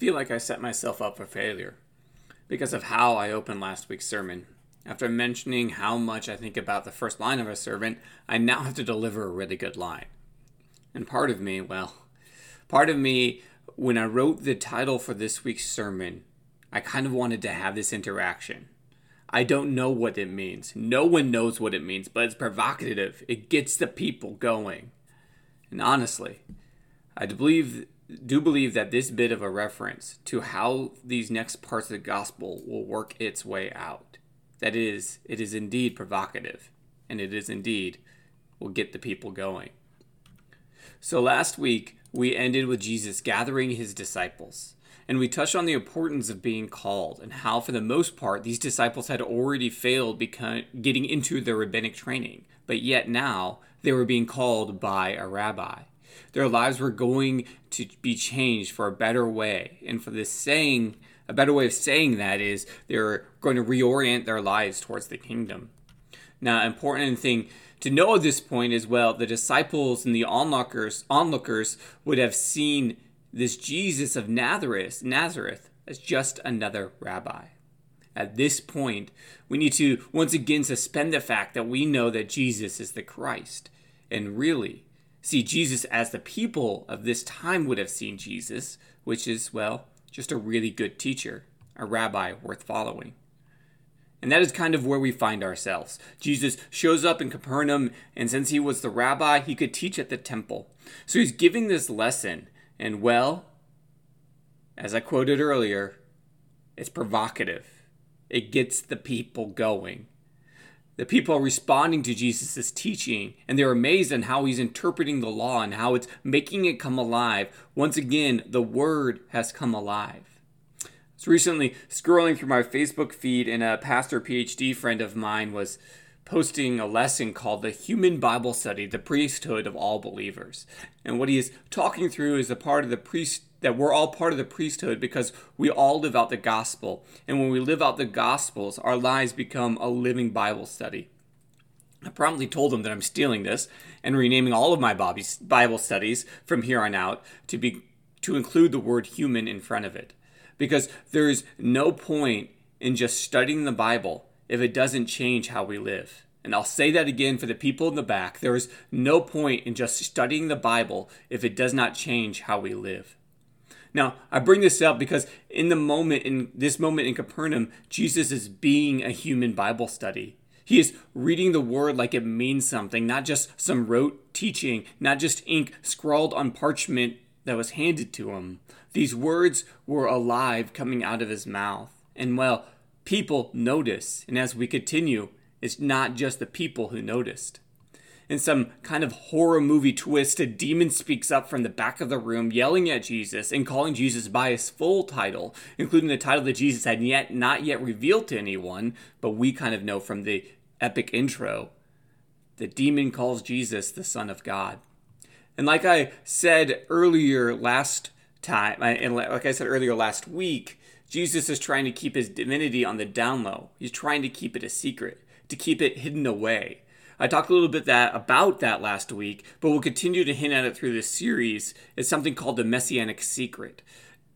feel like I set myself up for failure because of how I opened last week's sermon. After mentioning how much I think about the first line of a sermon, I now have to deliver a really good line. And part of me, well, part of me, when I wrote the title for this week's sermon, I kind of wanted to have this interaction. I don't know what it means. No one knows what it means, but it's provocative. It gets the people going. And honestly, I believe do believe that this bit of a reference to how these next parts of the gospel will work its way out. That is, it is indeed provocative, and it is indeed will get the people going. So last week, we ended with Jesus gathering his disciples, and we touched on the importance of being called and how, for the most part, these disciples had already failed become, getting into their rabbinic training, but yet now they were being called by a rabbi. Their lives were going to be changed for a better way. And for this saying, a better way of saying that is they're going to reorient their lives towards the kingdom. Now, important thing to know at this point as well, the disciples and the onlookers, onlookers would have seen this Jesus of Nazareth, Nazareth as just another rabbi. At this point, we need to once again suspend the fact that we know that Jesus is the Christ. And really, see Jesus as the people of this time would have seen Jesus, which is, well, just a really good teacher, a rabbi worth following. And that is kind of where we find ourselves. Jesus shows up in Capernaum, and since he was the rabbi, he could teach at the temple. So he's giving this lesson, and well, as I quoted earlier, it's provocative. It gets the people going. The people are responding to Jesus' teaching and they're amazed at how he's interpreting the law and how it's making it come alive. Once again, the word has come alive. Was recently scrolling through my Facebook feed and a pastor PhD friend of mine was posting a lesson called The Human Bible Study, the Priesthood of All Believers. And what he is talking through is a part of the priest that we're all part of the priesthood because we all live out the gospel. And when we live out the gospels, our lives become a living Bible study. I promptly told him that I'm stealing this and renaming all of my Bible studies from here on out to be to include the word human in front of it. Because there is no point in just studying the Bible if it doesn't change how we live. And I'll say that again for the people in the back. There is no point in just studying the Bible if it does not change how we live. Now, I bring this up because in the moment, in this moment in Capernaum, Jesus is being a human Bible study. He is reading the word like it means something, not just some rote teaching, not just ink scrawled on parchment that was handed to him. These words were alive coming out of his mouth. And well, people notice. And as we continue, it's not just the people who noticed. In some kind of horror movie twist, a demon speaks up from the back of the room, yelling at Jesus and calling Jesus by his full title, including the title that Jesus had yet not yet revealed to anyone, but we kind of know from the epic intro. The demon calls Jesus the Son of God. And like I said earlier last time, uh, and like I said earlier last week, Jesus is trying to keep his divinity on the down low. He's trying to keep it a secret, to keep it hidden away. I talked a little bit that about that last week, but we'll continue to hint at it through this series. It's something called the messianic secret.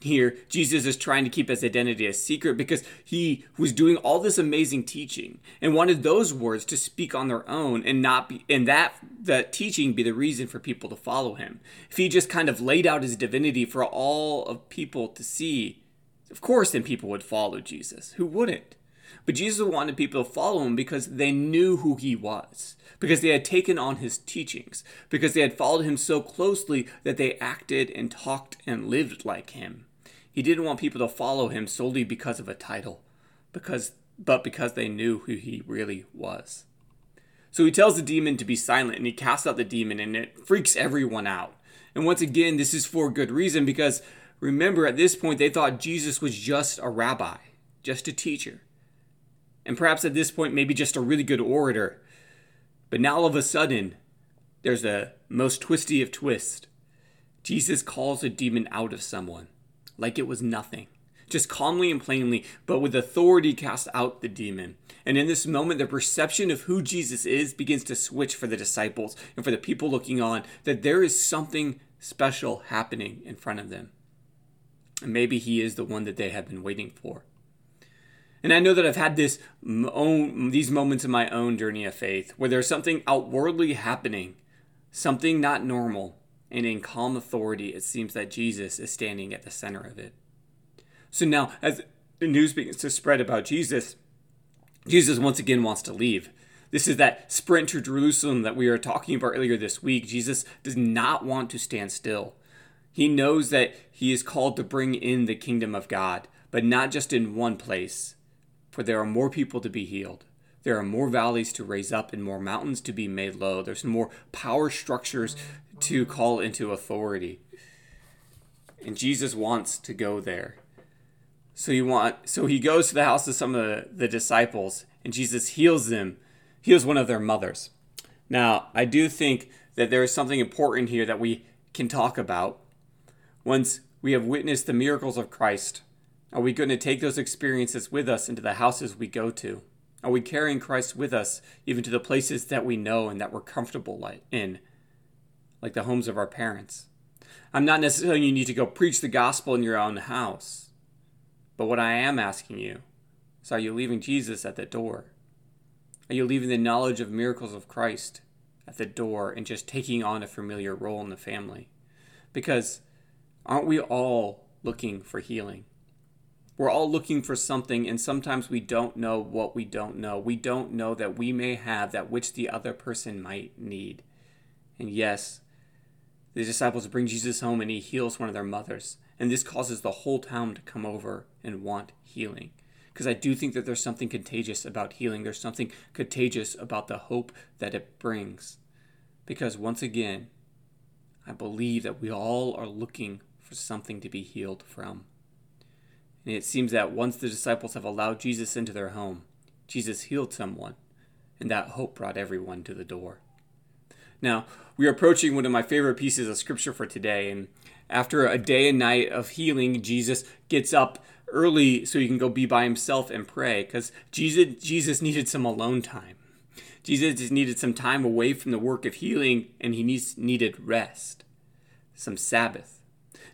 Here, Jesus is trying to keep his identity a secret because he was doing all this amazing teaching and wanted those words to speak on their own and not be and that that teaching be the reason for people to follow him. If he just kind of laid out his divinity for all of people to see, of course then people would follow Jesus. Who wouldn't? But Jesus wanted people to follow him because they knew who he was, because they had taken on his teachings, because they had followed him so closely that they acted and talked and lived like him. He didn't want people to follow him solely because of a title, because but because they knew who he really was. So he tells the demon to be silent and he casts out the demon and it freaks everyone out. And once again, this is for good reason because remember at this point they thought Jesus was just a rabbi, just a teacher and perhaps at this point, maybe just a really good orator. But now all of a sudden, there's a most twisty of twists. Jesus calls a demon out of someone like it was nothing, just calmly and plainly, but with authority casts out the demon. And in this moment, the perception of who Jesus is begins to switch for the disciples and for the people looking on, that there is something special happening in front of them. And maybe he is the one that they have been waiting for. And I know that I've had this own, these moments in my own journey of faith where there's something outwardly happening, something not normal, and in calm authority, it seems that Jesus is standing at the center of it. So now, as the news begins to spread about Jesus, Jesus once again wants to leave. This is that sprint to Jerusalem that we were talking about earlier this week. Jesus does not want to stand still. He knows that he is called to bring in the kingdom of God, but not just in one place, for there are more people to be healed. There are more valleys to raise up and more mountains to be made low. There's more power structures to call into authority. And Jesus wants to go there. So he want so he goes to the house of some of the, the disciples and Jesus heals them, heals one of their mothers. Now, I do think that there is something important here that we can talk about. Once we have witnessed the miracles of Christ, are we going to take those experiences with us into the houses we go to? Are we carrying Christ with us even to the places that we know and that we're comfortable in, like the homes of our parents? I'm not necessarily you need to go preach the gospel in your own house. But what I am asking you is are you leaving Jesus at the door? Are you leaving the knowledge of miracles of Christ at the door and just taking on a familiar role in the family? Because aren't we all looking for healing? We're all looking for something, and sometimes we don't know what we don't know. We don't know that we may have that which the other person might need. And yes, the disciples bring Jesus home and he heals one of their mothers. And this causes the whole town to come over and want healing. Because I do think that there's something contagious about healing. There's something contagious about the hope that it brings. Because once again, I believe that we all are looking for something to be healed from. And it seems that once the disciples have allowed Jesus into their home, Jesus healed someone, and that hope brought everyone to the door. Now, we are approaching one of my favorite pieces of scripture for today, and after a day and night of healing, Jesus gets up early so he can go be by himself and pray because Jesus, Jesus needed some alone time. Jesus just needed some time away from the work of healing and he needs, needed rest, some Sabbath.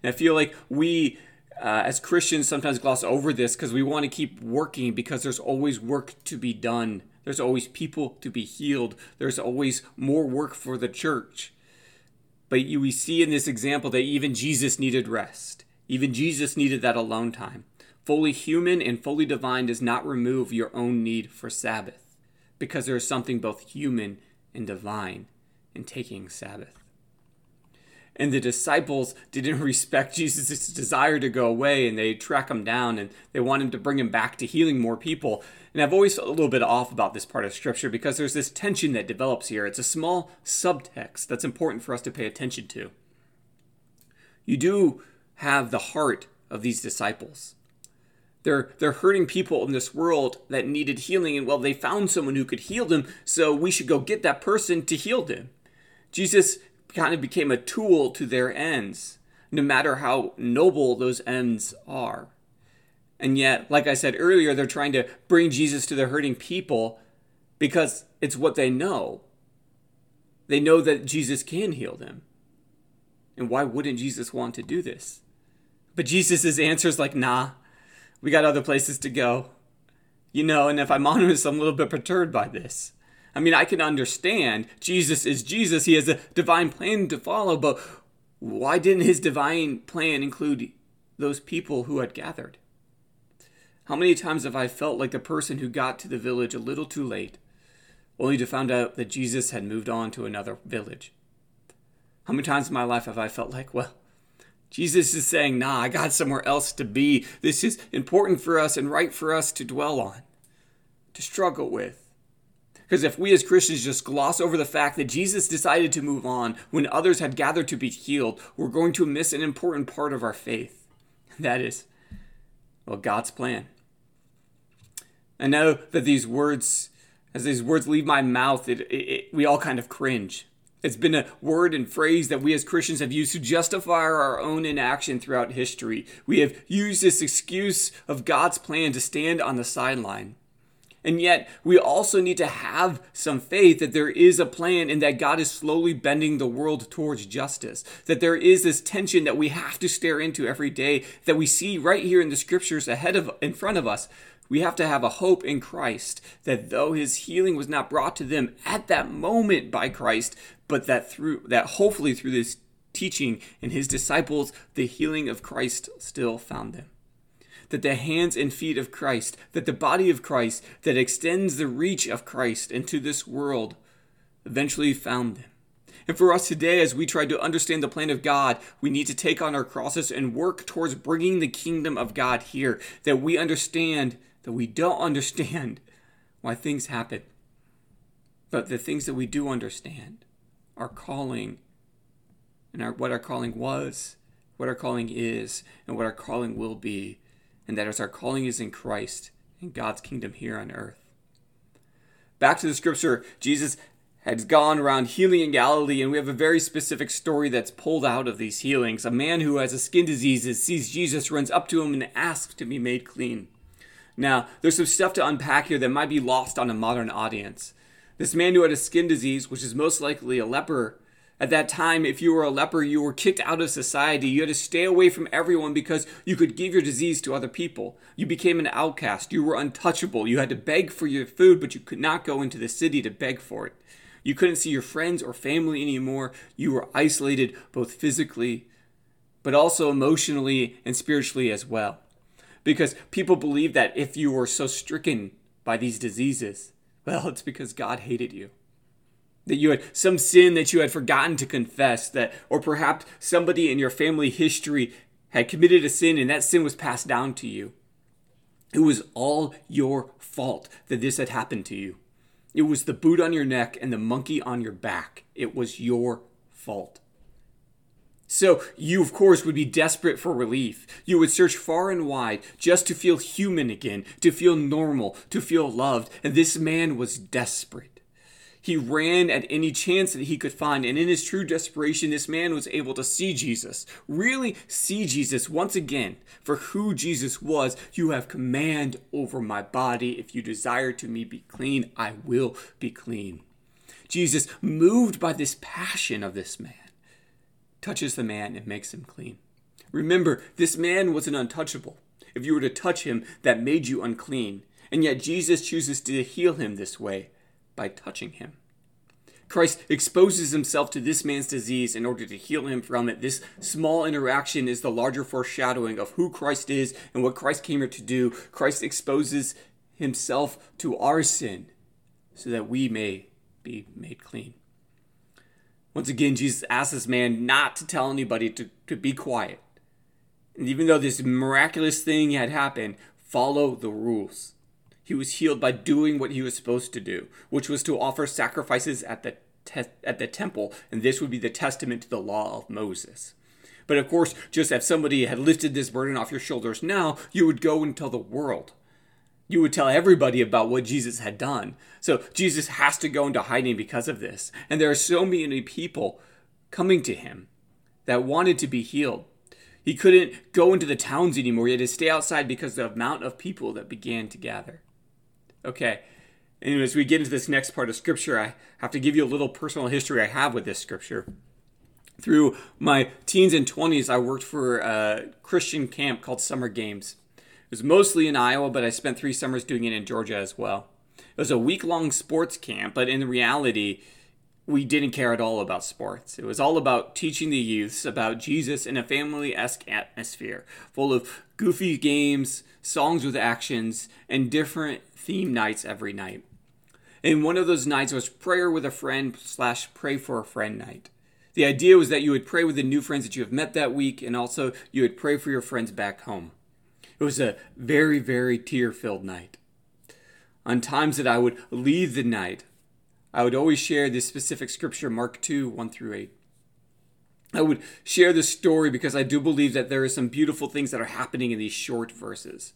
And I feel like we uh, as Christians sometimes gloss over this because we want to keep working because there's always work to be done. There's always people to be healed. There's always more work for the church. But you, we see in this example that even Jesus needed rest. Even Jesus needed that alone time. Fully human and fully divine does not remove your own need for Sabbath because there is something both human and divine in taking Sabbath and the disciples didn't respect Jesus' desire to go away and they track him down and they want him to bring him back to healing more people. And I've always felt a little bit off about this part of scripture because there's this tension that develops here. It's a small subtext that's important for us to pay attention to. You do have the heart of these disciples. They're, they're hurting people in this world that needed healing, and well, they found someone who could heal them, so we should go get that person to heal them. Jesus kind of became a tool to their ends, no matter how noble those ends are. And yet, like I said earlier, they're trying to bring Jesus to the hurting people because it's what they know. They know that Jesus can heal them. And why wouldn't Jesus want to do this? But Jesus' answer is like, nah, we got other places to go. You know, and if I'm honest, I'm a little bit perturbed by this. I mean, I can understand Jesus is Jesus. He has a divine plan to follow, but why didn't his divine plan include those people who had gathered? How many times have I felt like the person who got to the village a little too late, only to find out that Jesus had moved on to another village? How many times in my life have I felt like, well, Jesus is saying, nah, I got somewhere else to be. This is important for us and right for us to dwell on, to struggle with. Because if we as Christians just gloss over the fact that Jesus decided to move on when others had gathered to be healed, we're going to miss an important part of our faith. That is, well, God's plan. I know that these words, as these words leave my mouth, it, it, it, we all kind of cringe. It's been a word and phrase that we as Christians have used to justify our own inaction throughout history. We have used this excuse of God's plan to stand on the sideline. And yet, we also need to have some faith that there is a plan and that God is slowly bending the world towards justice. That there is this tension that we have to stare into every day that we see right here in the scriptures ahead of in front of us. We have to have a hope in Christ that though his healing was not brought to them at that moment by Christ, but that through that hopefully through this teaching and his disciples, the healing of Christ still found them that the hands and feet of Christ, that the body of Christ that extends the reach of Christ into this world eventually found them. And for us today, as we try to understand the plan of God, we need to take on our crosses and work towards bringing the kingdom of God here, that we understand that we don't understand why things happen. But the things that we do understand, our calling, and our, what our calling was, what our calling is, and what our calling will be, and that our calling is in Christ and God's kingdom here on earth. Back to the scripture, Jesus has gone around healing in Galilee, and we have a very specific story that's pulled out of these healings. A man who has a skin disease sees Jesus, runs up to him, and asks to be made clean. Now, there's some stuff to unpack here that might be lost on a modern audience. This man who had a skin disease, which is most likely a leper, at that time, if you were a leper, you were kicked out of society. You had to stay away from everyone because you could give your disease to other people. You became an outcast. You were untouchable. You had to beg for your food, but you could not go into the city to beg for it. You couldn't see your friends or family anymore. You were isolated both physically, but also emotionally and spiritually as well. Because people believe that if you were so stricken by these diseases, well, it's because God hated you that you had some sin that you had forgotten to confess that or perhaps somebody in your family history had committed a sin and that sin was passed down to you it was all your fault that this had happened to you it was the boot on your neck and the monkey on your back it was your fault so, you, of course, would be desperate for relief. You would search far and wide just to feel human again, to feel normal, to feel loved. And this man was desperate. He ran at any chance that he could find, and in his true desperation, this man was able to see Jesus, really see Jesus once again for who Jesus was. You have command over my body. If you desire to me be clean, I will be clean. Jesus, moved by this passion of this man, touches the man and makes him clean. Remember, this man was an untouchable. If you were to touch him, that made you unclean. And yet Jesus chooses to heal him this way by touching him. Christ exposes himself to this man's disease in order to heal him from it. This small interaction is the larger foreshadowing of who Christ is and what Christ came here to do. Christ exposes himself to our sin so that we may be made clean. Once again, Jesus asks this man not to tell anybody to, to be quiet. And even though this miraculous thing had happened, follow the rules. He was healed by doing what he was supposed to do, which was to offer sacrifices at the te- at the temple, and this would be the testament to the law of Moses. But of course, just as somebody had lifted this burden off your shoulders now, you would go and tell the world. You would tell everybody about what Jesus had done. So Jesus has to go into hiding because of this. And there are so many people coming to him that wanted to be healed. He couldn't go into the towns anymore. He had to stay outside because of the amount of people that began to gather. Okay. And as we get into this next part of scripture, I have to give you a little personal history I have with this scripture. Through my teens and 20s, I worked for a Christian camp called Summer Games. It was mostly in Iowa, but I spent three summers doing it in Georgia as well. It was a week long sports camp, but in reality, we didn't care at all about sports. It was all about teaching the youths about Jesus in a family esque atmosphere, full of goofy games, songs with actions, and different theme nights every night. And one of those nights was prayer with a friend slash pray for a friend night. The idea was that you would pray with the new friends that you have met that week, and also you would pray for your friends back home. It was a very, very tear filled night. On times that I would leave the night, I would always share this specific scripture, Mark 2 1 through 8. I would share this story because I do believe that there are some beautiful things that are happening in these short verses.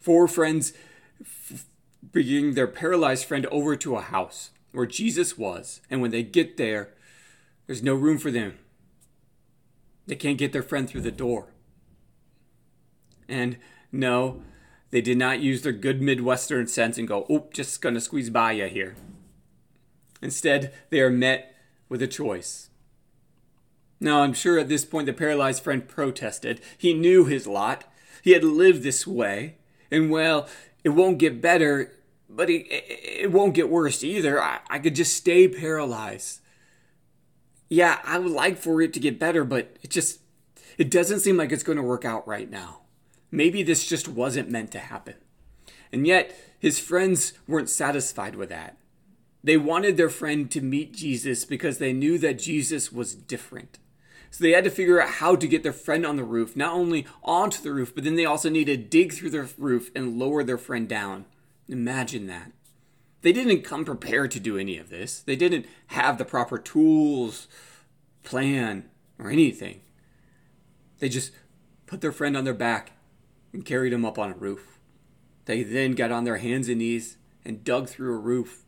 Four friends f- bringing their paralyzed friend over to a house where Jesus was. And when they get there, there's no room for them. They can't get their friend through the door. And no, They did not use their good Midwestern sense and go, oop, just gonna squeeze by you here. Instead, they are met with a choice. Now, I'm sure at this point the paralyzed friend protested. He knew his lot. He had lived this way. And well, it won't get better, but it, it, won't get worse either. I, I could just stay paralyzed. Yeah, I would like for it to get better, but it just, it doesn't seem like it's going to work out right now. Maybe this just wasn't meant to happen. And yet, his friends weren't satisfied with that. They wanted their friend to meet Jesus because they knew that Jesus was different. So they had to figure out how to get their friend on the roof, not only onto the roof, but then they also need to dig through the roof and lower their friend down. Imagine that. They didn't come prepared to do any of this. They didn't have the proper tools, plan, or anything. They just put their friend on their back and carried him up on a roof. They then got on their hands and knees and dug through a roof.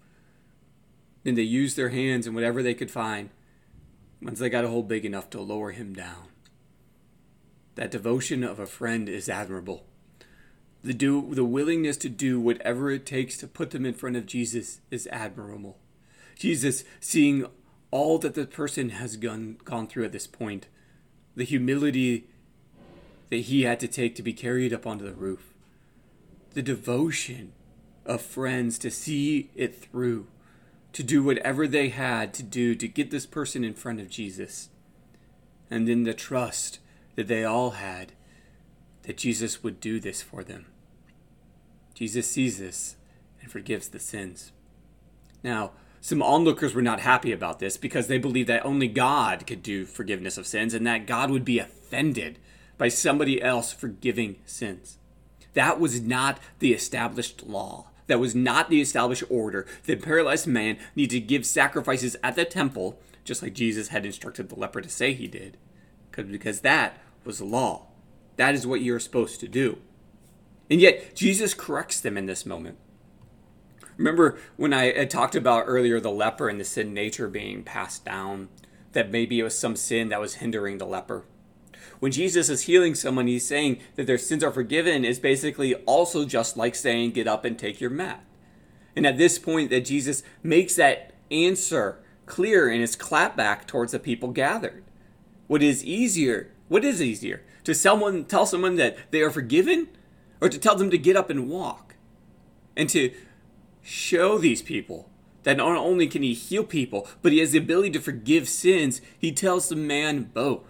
Then they used their hands and whatever they could find once they got a hole big enough to lower him down. That devotion of a friend is admirable. The, do, the willingness to do whatever it takes to put them in front of Jesus is admirable. Jesus, seeing all that the person has gone, gone through at this point, the humility that he had to take to be carried up onto the roof, the devotion of friends to see it through, to do whatever they had to do to get this person in front of Jesus. And then the trust that they all had that Jesus would do this for them. Jesus sees this and forgives the sins. Now, some onlookers were not happy about this because they believed that only God could do forgiveness of sins and that God would be offended by somebody else forgiving sins. That was not the established law. That was not the established order. The paralyzed man needed to give sacrifices at the temple, just like Jesus had instructed the leper to say he did, because that was the law. That is what you're supposed to do. And yet, Jesus corrects them in this moment. Remember when I had talked about earlier the leper and the sin nature being passed down, that maybe it was some sin that was hindering the leper? When Jesus is healing someone, he's saying that their sins are forgiven is basically also just like saying, get up and take your mat. And at this point, that Jesus makes that answer clear in his clapback towards the people gathered. What is easier? What is easier? To someone tell someone that they are forgiven, or to tell them to get up and walk, and to show these people that not only can he heal people, but he has the ability to forgive sins. He tells the man both.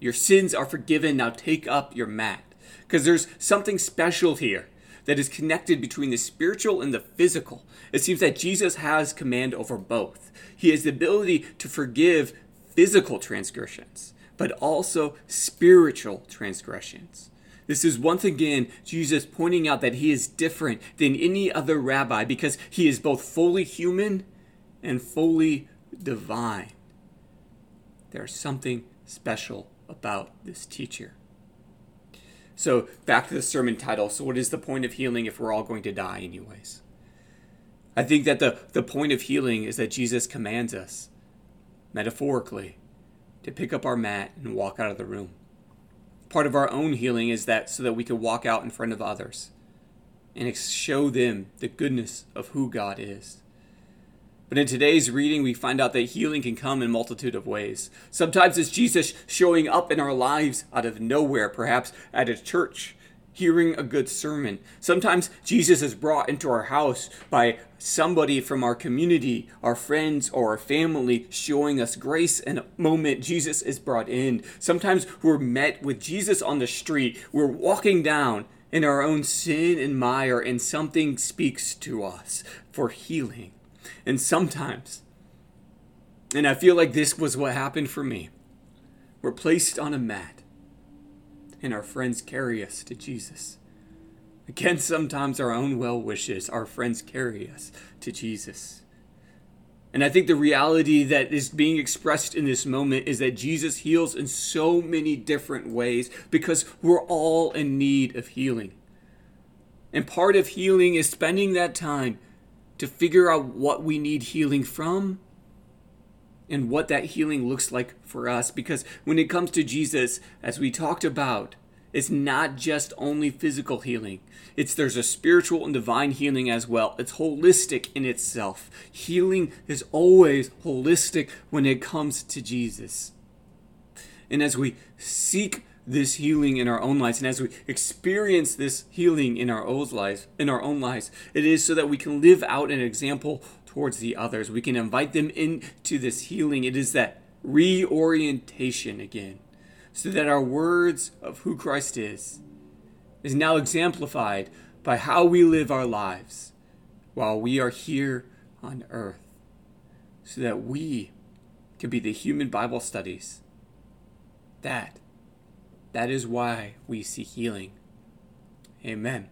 Your sins are forgiven. Now take up your mat. Because there's something special here that is connected between the spiritual and the physical. It seems that Jesus has command over both. He has the ability to forgive physical transgressions, but also spiritual transgressions. This is once again Jesus pointing out that he is different than any other rabbi because he is both fully human and fully divine. There's something special about this teacher. So, back to the sermon title. So, what is the point of healing if we're all going to die, anyways? I think that the, the point of healing is that Jesus commands us, metaphorically, to pick up our mat and walk out of the room. Part of our own healing is that so that we can walk out in front of others and show them the goodness of who God is. But in today's reading, we find out that healing can come in multitude of ways. Sometimes it's Jesus showing up in our lives out of nowhere, perhaps at a church, hearing a good sermon. Sometimes Jesus is brought into our house by somebody from our community, our friends, or our family showing us grace in a moment Jesus is brought in. Sometimes we're met with Jesus on the street. We're walking down in our own sin and mire, and something speaks to us for healing. And sometimes, and I feel like this was what happened for me, we're placed on a mat and our friends carry us to Jesus. Again, sometimes our own well wishes, our friends carry us to Jesus. And I think the reality that is being expressed in this moment is that Jesus heals in so many different ways because we're all in need of healing. And part of healing is spending that time to figure out what we need healing from and what that healing looks like for us. Because when it comes to Jesus, as we talked about It's not just only physical healing. It's there's a spiritual and divine healing as well. It's holistic in itself. Healing is always holistic when it comes to Jesus. And as we seek this healing in our own lives. And as we experience this healing in our own lives in our own lives it is so that we can live out an example towards the others. We can invite them into this healing. It is that reorientation again so that our words of who Christ is is now exemplified by how we live our lives while we are here on earth so that we can be the human bible studies that that is why we seek healing. Amen.